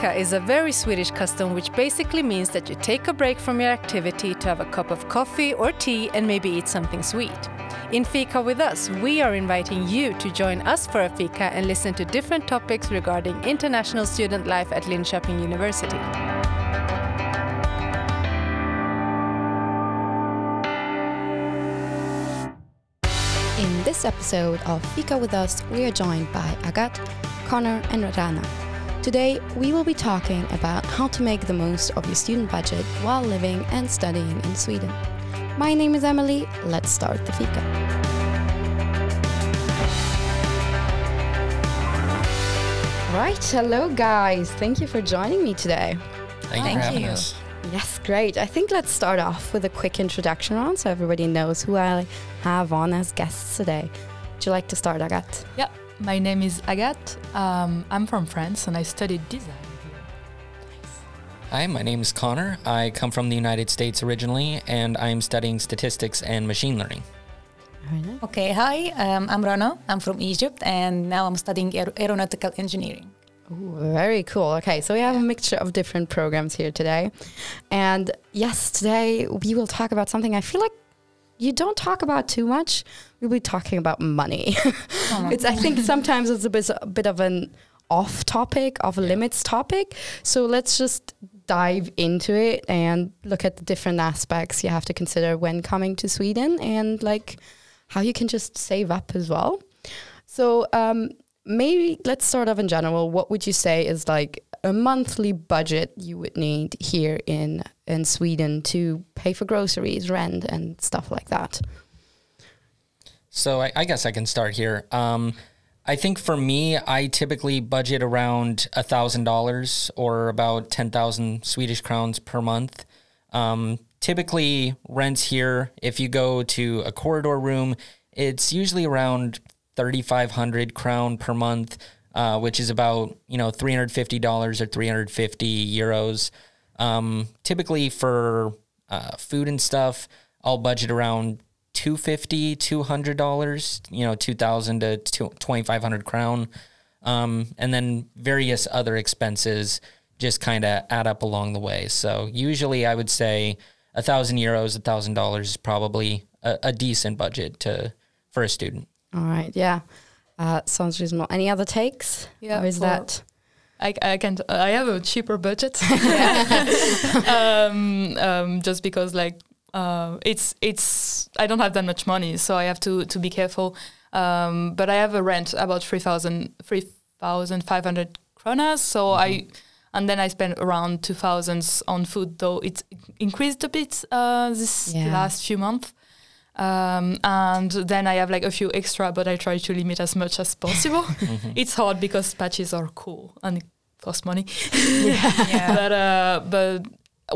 Fika is a very Swedish custom which basically means that you take a break from your activity to have a cup of coffee or tea and maybe eat something sweet. In Fika with us, we are inviting you to join us for a fika and listen to different topics regarding international student life at Linköping University. In this episode of Fika with Us, we are joined by Agathe, Connor, and Rana. Today, we will be talking about how to make the most of your student budget while living and studying in Sweden. My name is Emily. Let's start the Fika. Right, hello guys. Thank you for joining me today. Thank, you for having us. Yes, great. I think let's start off with a quick introduction round so everybody knows who I have on as guests today. Would you like to start, Agathe? Yeah, my name is Agathe. Um, I'm from France and I studied design. Hi, my name is Connor. I come from the United States originally, and I'm studying statistics and machine learning. Okay, hi, um, I'm Rana. I'm from Egypt and now I'm studying aer- aeronautical engineering. Ooh, very cool. Okay, so we have a mixture of different programs here today. And yes, today we will talk about something I feel like you don't talk about too much. We'll be talking about money. it's I think sometimes it's a bit a bit of an off topic, off limits topic. So let's just dive into it and look at the different aspects you have to consider when coming to Sweden and like how you can just save up as well. So um, maybe let's start off in general. What would you say is like a monthly budget you would need here in in Sweden to pay for groceries, rent, and stuff like that? So I, I guess I can start here. Um, I think for me, I typically budget around thousand dollars or about ten thousand Swedish crowns per month. Um, typically, rents here, if you go to a corridor room, it's usually around thirty five hundred crown per month, uh, which is about you know three hundred fifty dollars or three hundred fifty euros. Um, typically for uh, food and stuff, I'll budget around 250 200 dollars you know 2000 to 2500 crown. Um, and then various other expenses just kind of add up along the way. So usually i would say a thousand euros a thousand dollars is probably a, a decent budget to for a student All right, yeah, uh, sounds reasonable. Any other takes? Yeah, or is for- that I, I can't. I have a cheaper budget, um, um, just because like uh, it's it's I don't have that much money, so I have to to be careful. Um, but I have a rent about 3,000 3,500 kronas, so I and then I spend around two thousands on food, though it's increased a bit uh, this Yeah. last few months. Um, and then I have like a few extra, but I try to limit as much as possible. it's hard because patches are cool and it costs money. Yeah. but uh, but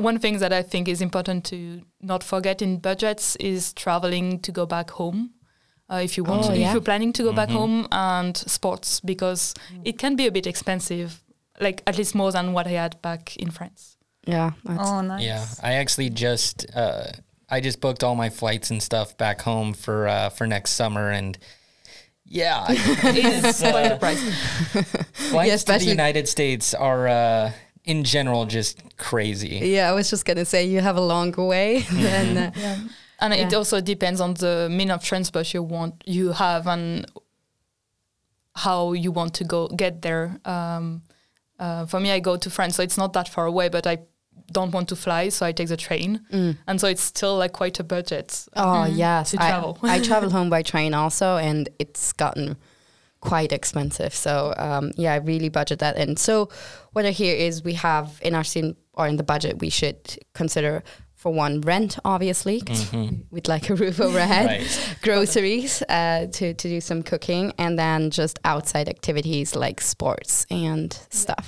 one thing that I think is important to not forget in budgets is traveling to go back home. Uh, if you want, Oh, to, yeah. if you're planning to go back Mhm. home, and sports because it can be a bit expensive, like at least more than what I had back in France. yeah? That's, Oh, nice. yeah i actually just uh, i just booked all my flights and stuff back home for uh, for next summer and yeah It's quite a price. flights to the united states are uh, in general just crazy yeah, I was just gonna say you have a long way than. Uh, Yeah. And it also depends on the mean of transport you want you have and how you want to go get there. Um, uh, for me, I go to France, so it's not that far away, but I don't want to fly, so I take the train, mm. and so it's still like quite a budget. Oh yes, To I, travel. I travel home by train also, and it's gotten quite expensive. So um, yeah, I really budget that in. So what I hear is we have in our scene or in the budget we should consider for one rent, obviously, 'cause Mhm. we'd like a roof overhead, right groceries uh, to to do some cooking, and then just outside activities like sports and stuff.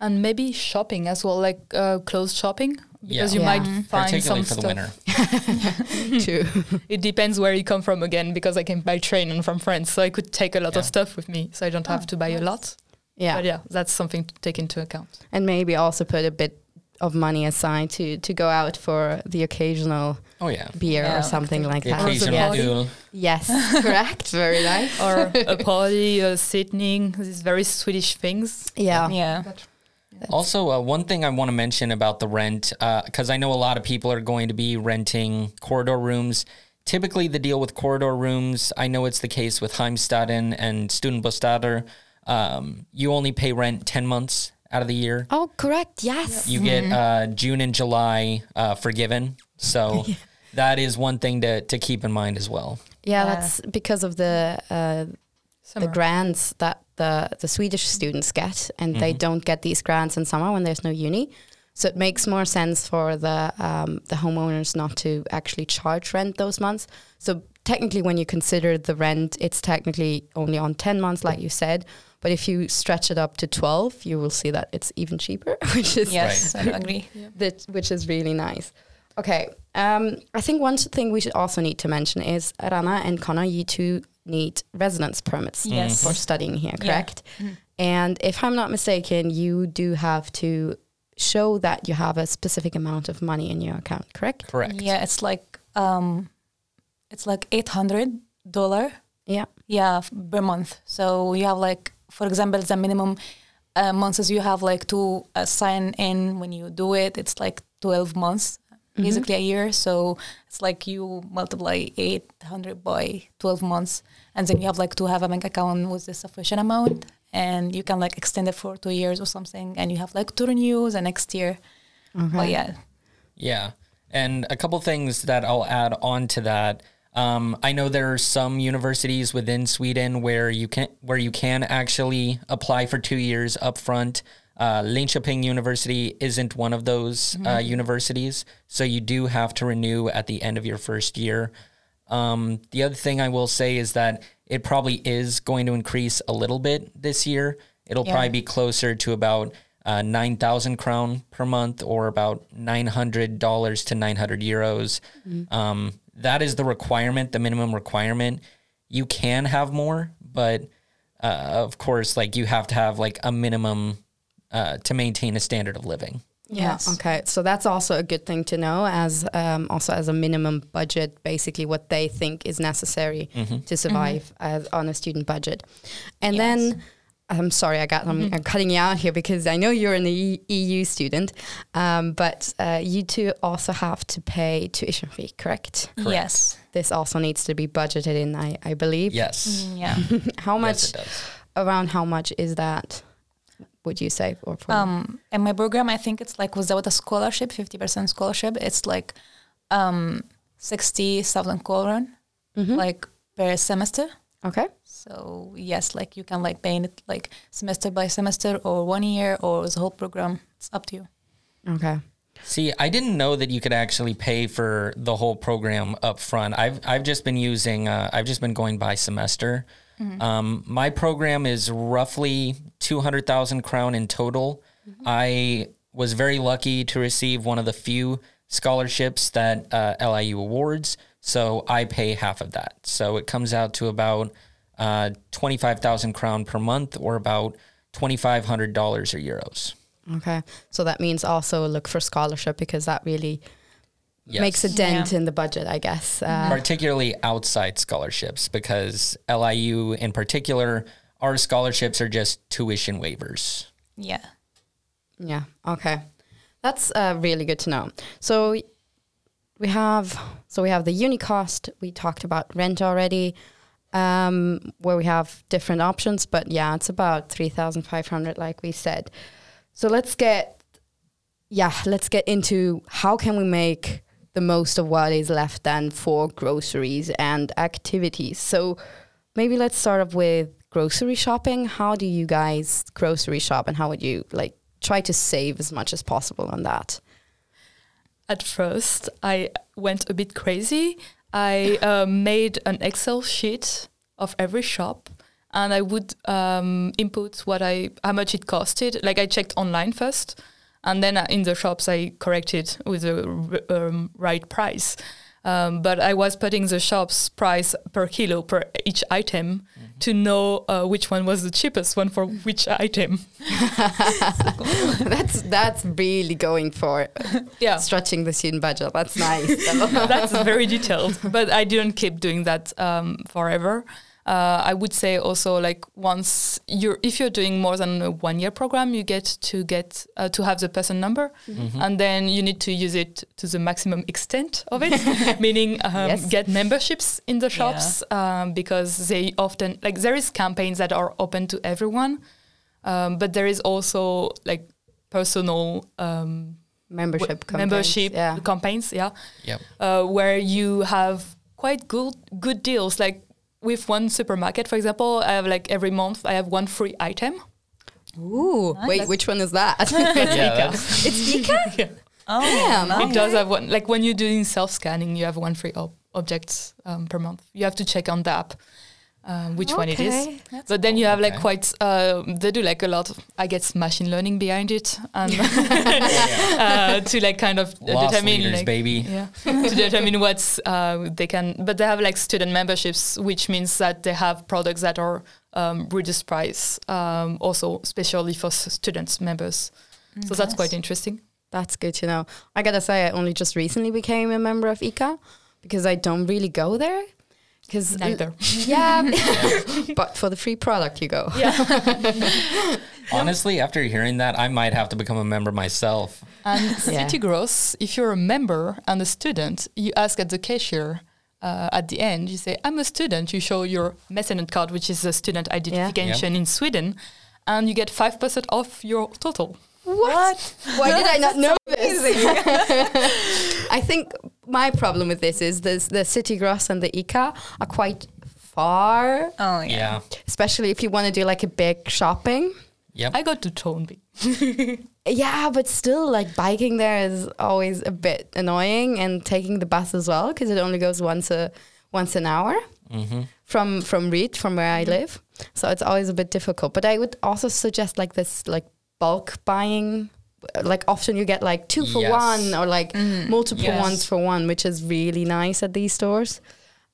and maybe shopping as well, like uh, clothes shopping, because Yeah. you Yeah. might find some particularly for the stuff. winter Too. It depends where you come from again, because I came by train and from France, so I could take a lot of stuff with me, so I don't have to buy a lot. yeah. But yeah, that's something to take into account. and maybe also put a bit of money aside to to go out for the occasional oh yeah beer Yeah, or something like the that. occasional Yes, yes correct. Very nice. or a party, a sitting, these very Swedish things. Yeah. Yeah. Also, uh, one thing I want to mention about the rent, because I know a lot of people are going to be renting corridor rooms. Typically, the deal with corridor rooms, I know it's the case with Heimstaden and Studentbostäder. Um, you only pay rent 10 months out of the year. Oh, correct. Yes. You get uh, June and July uh, forgiven. So that is one thing to, to keep in mind as well. Yeah, Yeah. that's because of the uh, the Summer. grants that the the Swedish students get, and they don't get these grants in summer when there's no uni. So it makes more sense for the um, the homeowners not to actually charge rent those months. So technically, when you consider the rent, it's technically only on ten months, like you said. But if you stretch it up to twelve, you will see that it's even cheaper, which is Yes, I agree. that which is really nice. Okay, um, I think one thing we should also need to mention is Rana and Connor, you two need residence permits Yes. for studying here, Yeah. correct? And if I'm not mistaken, you do have to show that you have a specific amount of money in your account, correct? Correct. Yeah, it's like um, it's like eight hundred dollar. Yeah. Yeah, per month. So you have like, for example, the minimum uh, months you have like to uh, sign in when you do it. It's like twelve months, basically a year. So it's like you multiply eight hundred by twelve months, and then you have like to have a bank account with the sufficient amount, and you can like extend it for two years or something, and you have like to renew the next year. But yeah, Yeah. And a couple things that I'll add on to that. Um, I know there are some universities within Sweden where you can where you can actually apply for two years upfront. Uh, Linköping University isn't one of those uh, universities, so you do have to renew at the end of your first year. Um, the other thing I will say is that it probably is going to increase a little bit this year. It'll Yeah. probably be closer to about uh, 9,000 crown per month or about $900 to 900 euros. Um, that is the requirement, the minimum requirement. You can have more, but uh, of course, like you have to have like a minimum uh, to maintain a standard of living. Yes. Yeah. Okay. So that's also a good thing to know, as um, also as a minimum budget, basically what they think is necessary to survive as on a student budget. And then, I'm sorry, I got I'm, I'm cutting you out here because I know you're an E- EU student, um, but uh, you two also have to pay tuition fee, correct? yes, This also needs to be budgeted in, I, I believe. Yes. Mm, yeah. How much? Yes, it does. around how much is that? Would you say? Or for um, in my program, I think it's like was without a scholarship, fifty percent scholarship. It's like um, sixty thousand koron, Mhm. like per semester. Okay. So yes, like you can like pay it like semester by semester or one year or the whole program. It's up to you. Okay. See, I didn't know that you could actually pay for the whole program up front. I've I've just been using uh, I've just been going by semester. Um, my program is roughly two hundred thousand crown in total. I was very lucky to receive one of the few scholarships that uh, LIU awards, so I pay half of that. So it comes out to about uh, twenty five thousand crown per month, or about twenty five hundred dollars or euros. Okay. So that means also look for scholarship because that really Yes. makes a dent Yeah. in the budget, I guess. Uh, particularly outside scholarships because LIU in particular our scholarships are just tuition waivers. Yeah. yeah. Okay. That's uh, really good to know. So we have so we have the uni cost. We talked about rent already, um, where we have different options. But yeah, it's about three thousand five hundred, like we said. So let's get yeah, let's get into how can we make the most of what is left then for groceries and activities. So maybe let's start off with grocery shopping. How do you guys grocery shop and how would you like try to save as much as possible on that? At first, I went a bit crazy. I uh, made an Excel sheet of every shop, and I would um, input what I how much it costed. Like I checked online first, and then uh, in the shops I corrected with the um, right price. Um, but I was putting the shop's price per kilo per each item to know uh, which one was the cheapest one for which item. that's that's really going for Yeah. stretching the student budget. That's nice. that's very detailed but i didn't keep doing that um, forever Uh, I would say also like once you're if you're doing more than a one year program, you get to get uh, to have the person number, Mm-hmm. and then you need to use it to the maximum extent of it, meaning um, Yes. get memberships in the shops um, because they often like there is campaigns that are open to everyone, um, but there is also like personal um, Membership. campaigns, membership Yeah. campaigns, yeah, Yep. uh, where you have quite good good deals. Like with one supermarket, for example, I have like every month I have one free item. Ooh. Wait, which one is that? Yeah, that's- it's ICA. Oh, Damn. nice. It does have one. Like when you're doing self scanning, you have one free ob- object um, per month. You have to check on the app um, which one it is. Okay. But then you have like Okay. quite. Uh, they do like a lot. Of, I guess machine learning behind it, and uh, to like kind of Loss determine leaders, like, baby. Yeah, to determine what's uh, they can. But they have like student memberships, which means that they have products that are um, reduced price, um, also especially for students members. So that's quite interesting. That's good to know. I gotta say, I only just recently became a member of ICA because I don't really go there. Because Neither. yeah, but for the free product you go. Yeah. Honestly, after hearing that, I might have to become a member myself. And Yeah. City Gross, if you're a member and a student, you ask at the cashier uh, at the end, you say, I'm a student. You show your Mecenat card, which is a student identification in Sweden, and you get 5% off your total. What? Why did I not know this? I think my problem with this is this, the City Gross and the ICA are quite far, Oh, yeah. Yeah. especially if you want to do like a big shopping. Yep. I go to Tornby. Yeah, but still, like biking there is always a bit annoying, and taking the bus as well because it only goes once a once an hour hmm from from Ryd, from where I live. So it's always a bit difficult. But I would also suggest like this, like bulk buying. Like often you get like two for Yes. one or like multiple Yes. ones for one, which is really nice at these stores.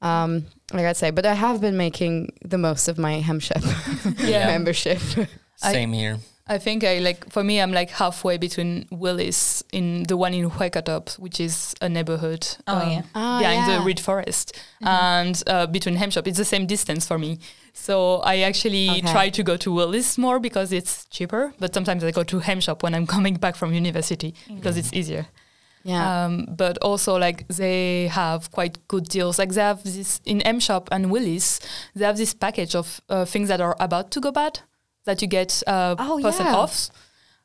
Um, like I'd say, but I have been making the most of my Hemköp Yeah. membership. I- Same here. I think I like for me I'm like halfway between Willys in the one in Skäggetorp, which is a neighborhood Oh, yeah. Ah, behind yeah. In the Ryd Forest, and uh, between Hemköp it's the same distance for me. So I actually Okay. try to go to Willys more because it's cheaper, but sometimes I go to Hemköp when I'm coming back from university because it's easier. Yeah. Um, but also like they have quite good deals. Like they have this in Hemköp and Willys, they have this package of uh, things that are about to go bad that you get uh, Oh, percent yeah. off.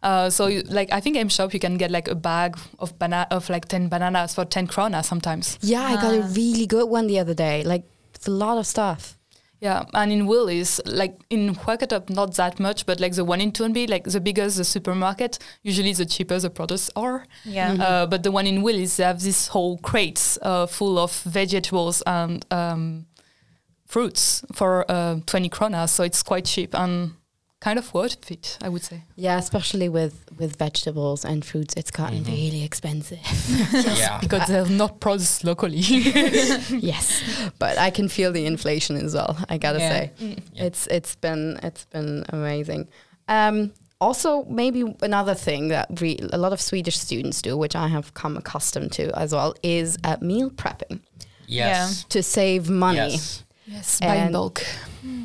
Uh, so you, like I think Hemköp you can get like a bag of bana- of like ten bananas for ten krona sometimes. Yeah, I got a really good one the other day. Like it's a lot of stuff. Yeah, and in Willys, like in Skäggetorp, not that much, but like the one in Tornby, like the bigger the supermarket, usually the cheaper the products are. Yeah. Uh, but the one in Willys, they have this whole crates uh, full of vegetables and um, fruits for uh, 20 kronas. So it's quite cheap and kind of worth it, I would say. Yeah, especially with with vegetables and fruits, it's gotten really expensive. Yeah. Because they're not produced locally. yes, but I can feel the inflation as well. I gotta Yeah. say, it's it's been it's been amazing. Um, also, maybe another thing that re- a lot of Swedish students do, which I have come accustomed to as well, is uh, meal prepping Yes. to save money. Yes. Yes, buy in bulk. bulk.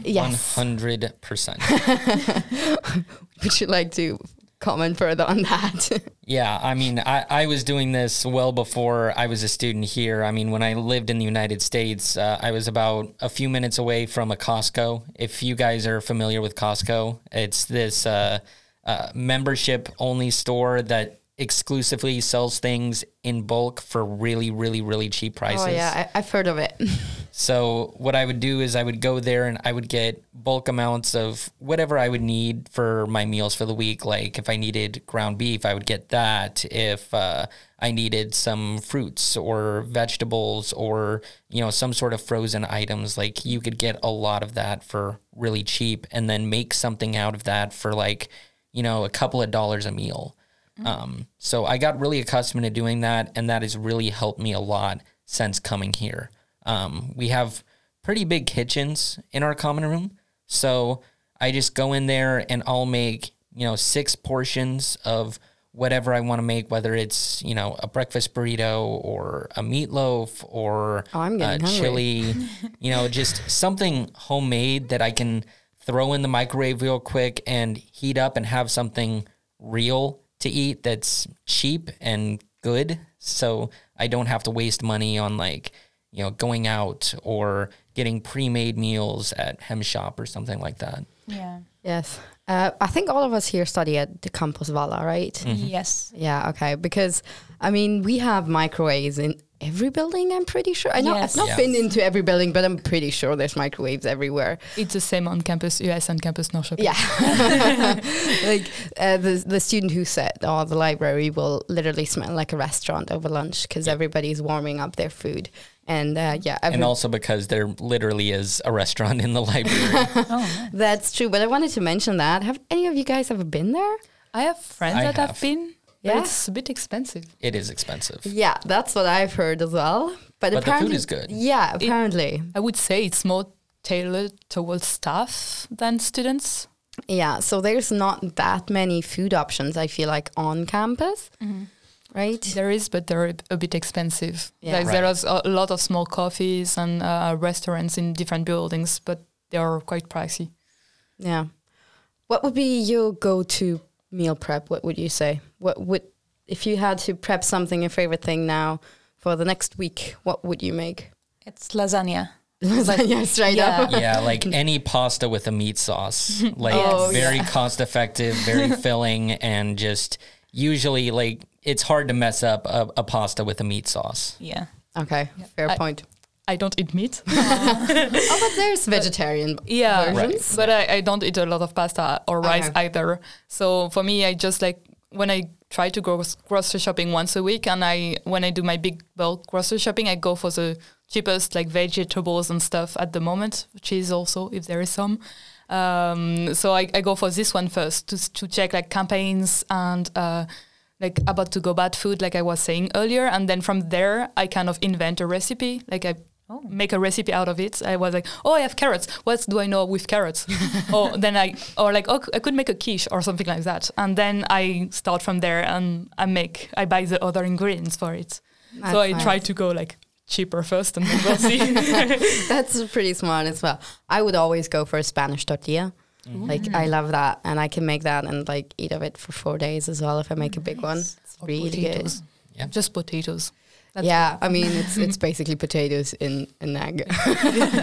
Yes. 100%. Would you like to comment further on that? Yeah, I mean, I, I was doing this well before I was a student here. I mean, when I lived in the United States, uh, I was about a few minutes away from a Costco. If you guys are familiar with Costco, it's this uh, uh, membership only store that exclusively sells things in bulk for really, really, really cheap prices. oh yeah, I, I've heard of it. So what I would do is I would go there and I would get bulk amounts of whatever I would need for my meals for the week. Like if I needed ground beef, I would get that. If uh, I needed some fruits or vegetables or you know some sort of frozen items, like you could get a lot of that for really cheap, and then make something out of that for like you know a couple of dollars a meal. Um, so I got really accustomed to doing that, and that has really helped me a lot since coming here. Um, we have pretty big kitchens in our common room, so I just go in there and I'll make you know six portions of whatever I want to make, whether it's you know a breakfast burrito or a meatloaf or Oh, I'm getting uh, chili, you know, just something homemade that I can throw in the microwave real quick and heat up and have something real to eat that's cheap and good. So I don't have to waste money on like, you know, going out or getting pre-made meals at Hemköp or something like that. Yeah. Yes. Uh, I think all of us here study at the Campus Valla, right? Mm-hmm. Yes. Yeah, okay. Because I mean, we have microwaves in every building. I'm pretty sure. I know Yes. I've not Yeah. been into every building, but I'm pretty sure there's microwaves everywhere. It's the same on campus US and campus Norrköping. Yeah, like uh, the the student who said, "Oh, the library will literally smell like a restaurant over lunch because everybody's warming up their food." And uh, yeah, every, And also because there literally is a restaurant in the library. Oh, that's true. But I wanted to mention that. Have any of you guys ever been there? I have friends I that have, have. been. Yeah? But it's a bit expensive. it is expensive. Yeah, that's what I've heard as well. But, But the food apparently, is good. Yeah, apparently. I would say it's more tailored towards staff than students. Yeah, so there's not that many food options. I feel like on campus, right? There is, but they're a- a bit expensive. Yeah. Like there Right. is a lot of small coffees and uh, restaurants in different buildings, but they are quite pricey. Yeah. What would be your go-to meal prep? What would you say? What would if you had to prep something, your favorite thing now for the next week? What would you make? It's lasagna. Lasagna straight yeah. up. Yeah, like any pasta with a meat sauce. Like Oh, very cost effective, very filling, and just usually like it's hard to mess up a, a pasta with a meat sauce. Yeah. Okay, fair I- point. I don't eat meat. Oh, but there's vegetarian yeah, versions. but I, I don't eat a lot of pasta or rice Okay. either. So for me, I just like when I try to go grocery shopping once a week, and I when I do my big bulk grocery shopping, I go for the cheapest like vegetables and stuff at the moment, cheese also if there is some. Um, so I, I go for this one first to to check like campaigns and. Uh, like about to go bad food, like I was saying earlier, and then from there I kind of invent a recipe. Like I make a recipe out of it. I was like, oh, I have carrots. What do I know with carrots? or then I, or like, oh, I could make a quiche or something like that. And then I start from there and I make, I buy the other ingredients for it. so I That's try to go like cheaper first, and then we'll see. That's pretty smart as well. I would always go for a Spanish tortilla. Mm-hmm. Like I love that, and I can make that and like eat of it for four days as well if I make a big one. It's Or really potatoes. good. Yeah. Just potatoes. That's yeah, I mean it's it's basically potatoes in an egg.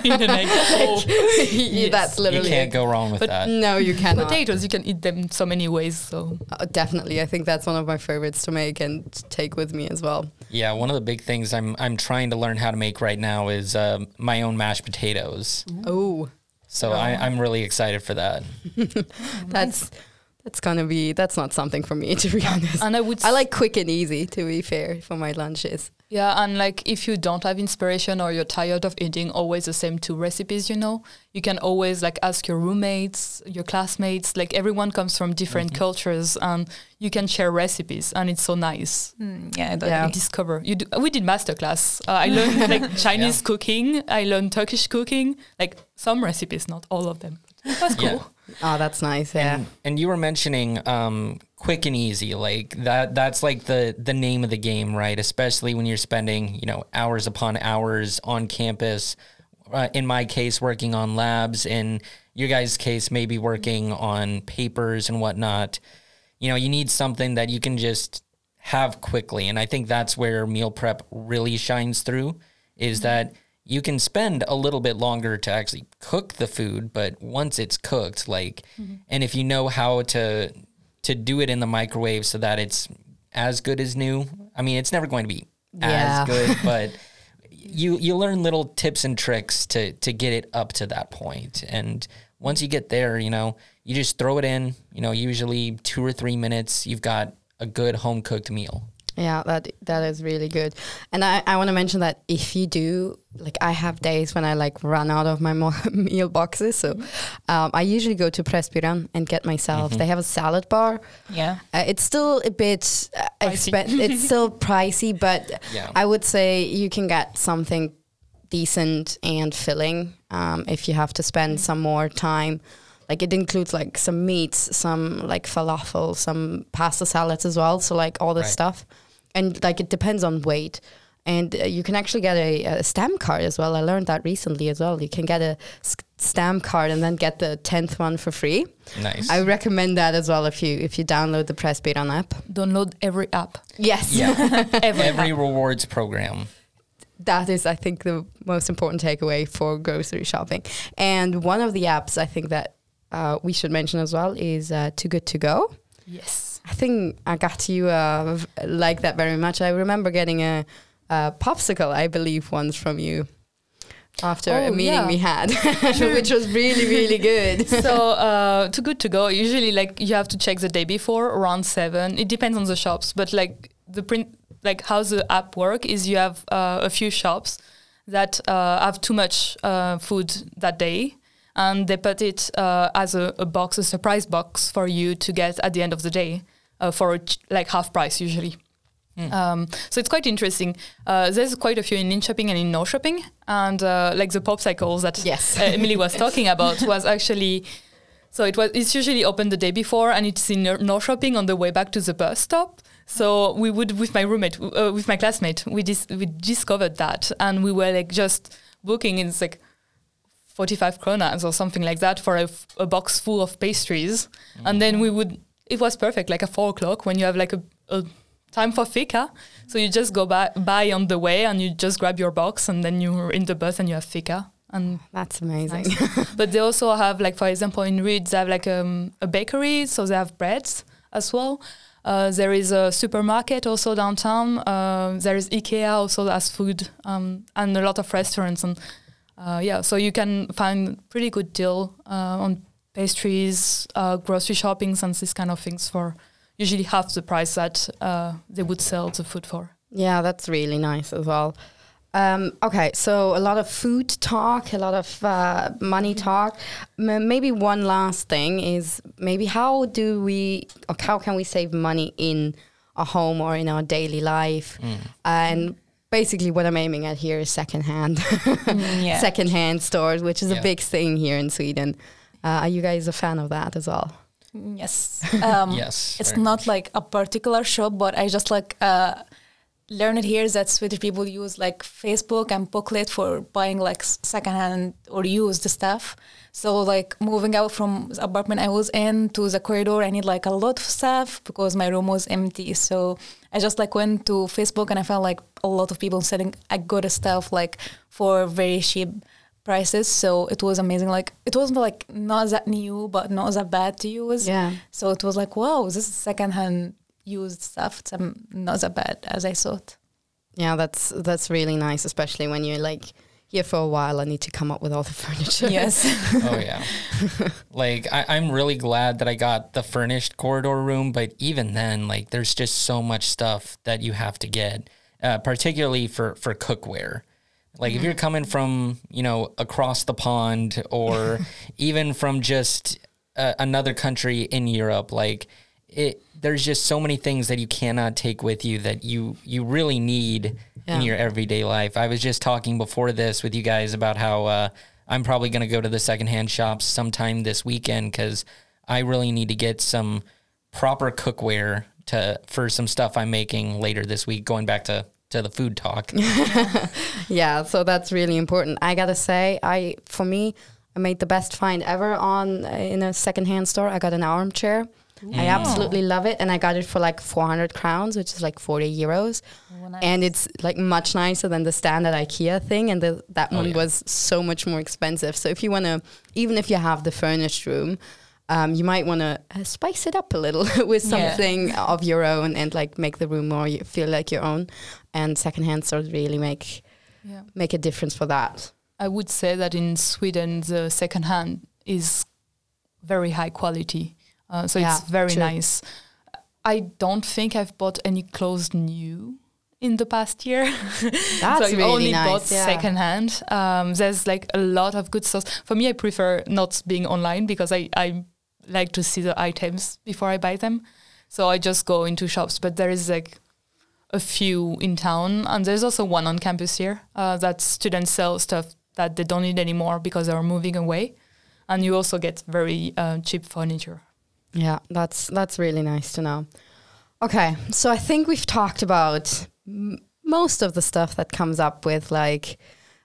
in an egg. Oh, That's literally. You can't it. go wrong with But that. No, you cannot. potatoes, you can eat them so many ways. So Uh, definitely, I think that's one of my favorites to make and take with me as well. Yeah, one of the big things I'm I'm trying to learn how to make right now is um my own mashed potatoes. Oh, So I, I'm really excited for that. that's that's gonna be that's not something for me to be honest. and I would I like quick and easy to be fair for my lunches. Yeah, and like if you don't have inspiration or you're tired of eating always the same two recipes, you know, you can always like ask your roommates, your classmates, like everyone comes from different cultures and you can share recipes and it's so nice. Mm, yeah. That, Yeah. You discover. You do, we did masterclass. Uh, I learned like Chinese cooking, I learned Turkish cooking, like some recipes, not all of them. That's cool. Yeah. Oh, that's nice. Yeah. And, and you were mentioning um, quick and easy, like that. That's like the the name of the game, right? Especially when you're spending, you know, hours upon hours on campus. Uh, in my case, working on labs. In your guys' case, maybe working on papers and whatnot. You know, you need something that you can just have quickly, and I think that's where meal prep really shines through. Is that you can spend a little bit longer to actually cook the food, but once it's cooked, like, mm-hmm. and if you know how to to do it in the microwave so that it's as good as new, I mean, it's never going to be Yeah. as good, but you you learn little tips and tricks to to get it up to that point, and once you get there, you know, you just throw it in. You know, usually two or three minutes, you've got a good home cooked meal. Yeah, that that is really good. And I, I want to mention that if you do, like I have days when I like run out of my mo- meal boxes. So um, I usually go to Pressbyrån and get myself, they have a salad bar. yeah. Uh, it's still a bit uh, Pricey. expen- it's still pricey, but Yeah. I would say you can get something decent and filling um, if you have to spend some more time like it includes like some meats, some like falafel, some pasta salads as well. So like all this Right. stuff, and like it depends on weight. And uh, you can actually get a, a stamp card as well. I learned that recently as well. You can get a stamp card and then get the tenth one for free. Nice. I recommend that as well if you if you download the Pressbyrån app. Download every app. Yes. yeah. Every, Every app. rewards program. that is, I think, the most important takeaway for grocery shopping. And one of the apps I think that uh, we should mention as well is uh, Too Good To Go. Yes. I think I got you uh, like that very much. I remember getting a, a popsicle, I believe, once from you after a Oh, meeting yeah. we had, which was really, really good. so uh, too good to go. Usually, like you have to check the day before, around seven. It depends on the shops, but like the print, like how the app work is you have uh, a few shops that uh, have too much uh, food that day, and they put it uh, as a, a box, a surprise box for you to get at the end of the day uh, for ch- like half price usually. Um, so it's quite interesting. Uh, there's quite a few in in shopping and in Norrköping, and uh, like the popsicles that Yes. uh, Emily was talking about was actually. So it was. It's usually open the day before, and it's in no- shopping on the way back to the bus stop. So we would, with my roommate, uh, with my classmate, we dis- we discovered that, and we were like just booking. It's like 45 kronas or something like that for a, f- a box full of pastries. And then we would, it was perfect, like at four o'clock when you have like a, a time for fika. So you just go by, buy on the way and you just grab your box and then you're in the bus and you have fika. And That's amazing. nice. but they also have like, for example, in Ryds, they have like um, a bakery. So they have breads as well. Uh, there is a supermarket also downtown. Uh, there is IKEA also as food um, and a lot of restaurants and uh, yeah, so you can find pretty good deal uh, on pastries, uh, grocery shoppings, and this kind of things for usually half the price that uh, they would sell the food for. Yeah, that's really nice as well. Um, okay, so a lot of food talk, a lot of uh, money talk. M- maybe one last thing is maybe how do we, or how can we save money in a home or in our daily life? And basically, what I'm aiming at here is secondhand, Mm, yeah. secondhand stores, which is Yeah. a big thing here in Sweden. Uh, are you guys a fan of that as well? Yes. Um, Yes. It's very- not like a particular shop, but I just like uh, learned here that Swedish people use like Facebook and Blocket for buying like secondhand or used stuff. So like moving out from the apartment I was in to the corridor, I need like a lot of stuff because my room was empty. So I just like went to Facebook and I found like a lot of people selling a good stuff like for very cheap prices. So it was amazing. Like it wasn't like not that new, but not that bad to use. Yeah. So it was like, wow, this is secondhand used stuff. It's um, not that bad as I thought. Yeah, that's that's really nice, especially when you're like here for a while. I need to come up with all the furniture. Yes. oh yeah. like I, I'm really glad that I got the furnished corridor room, but even then, like there's just so much stuff that you have to get, uh, particularly for for cookware. Like if you're coming from you know across the pond or even from just uh, another country in Europe, like it, there's just so many things that you cannot take with you that you you really need in your everyday life. I was just talking before this with you guys about how uh, I'm probably going to go to the secondhand shops sometime this weekend because I really need to get some proper cookware to for some stuff I'm making later this week. Going back to to the food talk. Yeah, so that's really important. I gotta say, I for me, I made the best find ever on uh, in a secondhand store. I got an armchair. I absolutely love it, and I got it for like 400 crowns, which is like 40 euros, and it's like much nicer than the standard IKEA thing. And the, that Oh, one yeah. was so much more expensive. So if you wanna, even if you have the furnished room. Um, you might want to uh, spice it up a little with Yeah. something of your own and like make the room more you feel like your own. And secondhand stores really make Yeah. make a difference for that. I would say that in Sweden, the second hand is very high quality. Uh, so Yeah, it's very true. nice. I don't think I've bought any clothes new in the past year. That's so I've really only nice. bought yeah. secondhand. Um, there's like a lot of good stuff. For me, I prefer not being online because I, I like to see the items before I buy them. So I just go into shops. But there is like a few in town, and there's also one on campus here uh, that students sell stuff that they don't need anymore because they are moving away. and you also get very uh, cheap furniture. Yeah, that's that's really nice to know. Okay, so I think we've talked about m- most of the stuff that comes up with like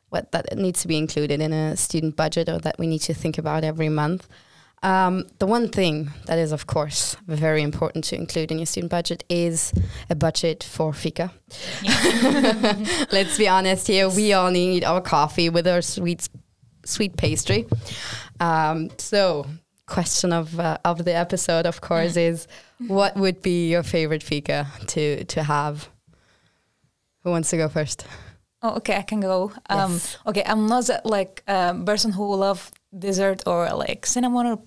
what that needs to be included in a student budget or that we need to think about every month. Um, the one thing that is, of course, very important to include in your student budget is a budget for fika. Let's be honest here. We all need our coffee with our sweet, sweet pastry. Um, so, question of uh, of the episode, of course, is what would be your favorite fika to to have? Who wants to go first? Oh, okay, I can go. Um, Yes. Okay, I'm not that, like a person who love dessert or like cinnamon or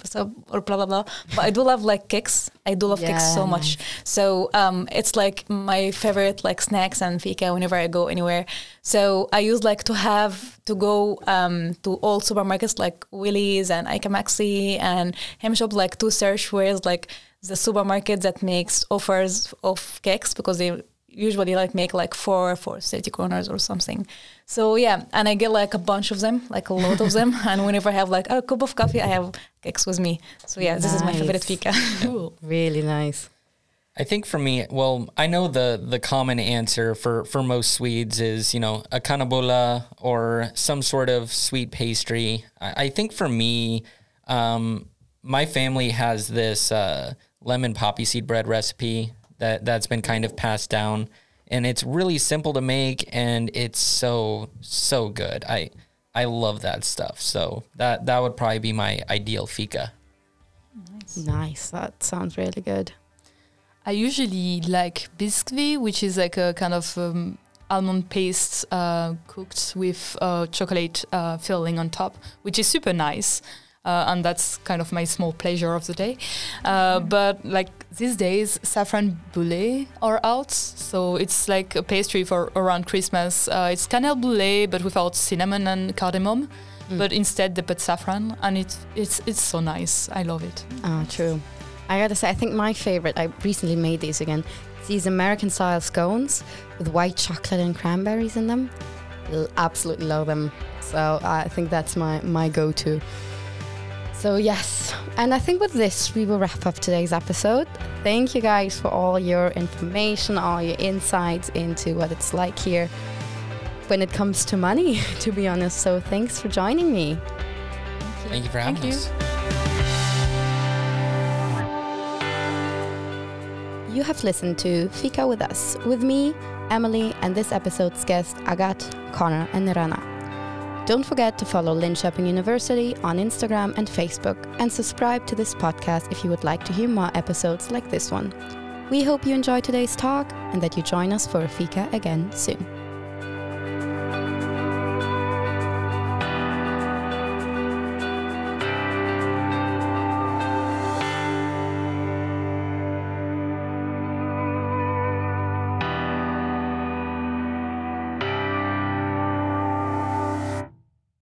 or blah blah blah. But I do love like cakes. I do love cakes so much. So um, it's like my favorite like snacks and fika whenever I go anywhere. So I use like to have to go um, to all supermarkets like Willys and ICA Maxi and Hemköp like to search where's like the supermarket that makes offers of cakes because they usually like make like four for 30 corners or something. So yeah, and I get like a bunch of them, like a lot of them. And whenever I have like a cup of coffee, I have cakes with me. So yeah, this is my favorite Nice. fika. Cool. Really nice. I think for me, well, I know the the common answer for for most Swedes is you know a kanelbulle or some sort of sweet pastry. I, I think for me, um, my family has this uh, lemon poppy seed bread recipe that that's been kind of passed down, and it's really simple to make, and it's so so good. I I love that stuff. So that that would probably be my ideal fika. Nice. Nice. That sounds really good. I usually like biscuit, which is like a kind of um, almond paste uh, cooked with uh, chocolate uh, filling on top, which is super nice. Uh, and that's kind of my small pleasure of the day. Uh, but like these days, saffron boulet are out, so it's like a pastry for around Christmas. Uh, it's kanelbulle, but without cinnamon and cardamom. Mm. But instead, they put saffron, and it's it's it's so nice. I love it. Oh, true. I gotta say, I think my favorite, I recently made these again. It's these American style scones with white chocolate and cranberries in them. L- absolutely love them. So I think that's my, my go to. So, yes. And I think with this, we will wrap up today's episode. Thank you guys for all your information, all your insights into what it's like here when it comes to money, to be honest. So, thanks for joining me. Thank you for having Thank us. You have listened to Fika with Us, with me, Emily, and this episode's guests, Agathe, Connor, and Rana. Don't forget to follow Linköping University on Instagram and Facebook, and subscribe to this podcast if you would like to hear more episodes like this one. We hope you enjoyed today's talk and that you join us for a Fika again soon.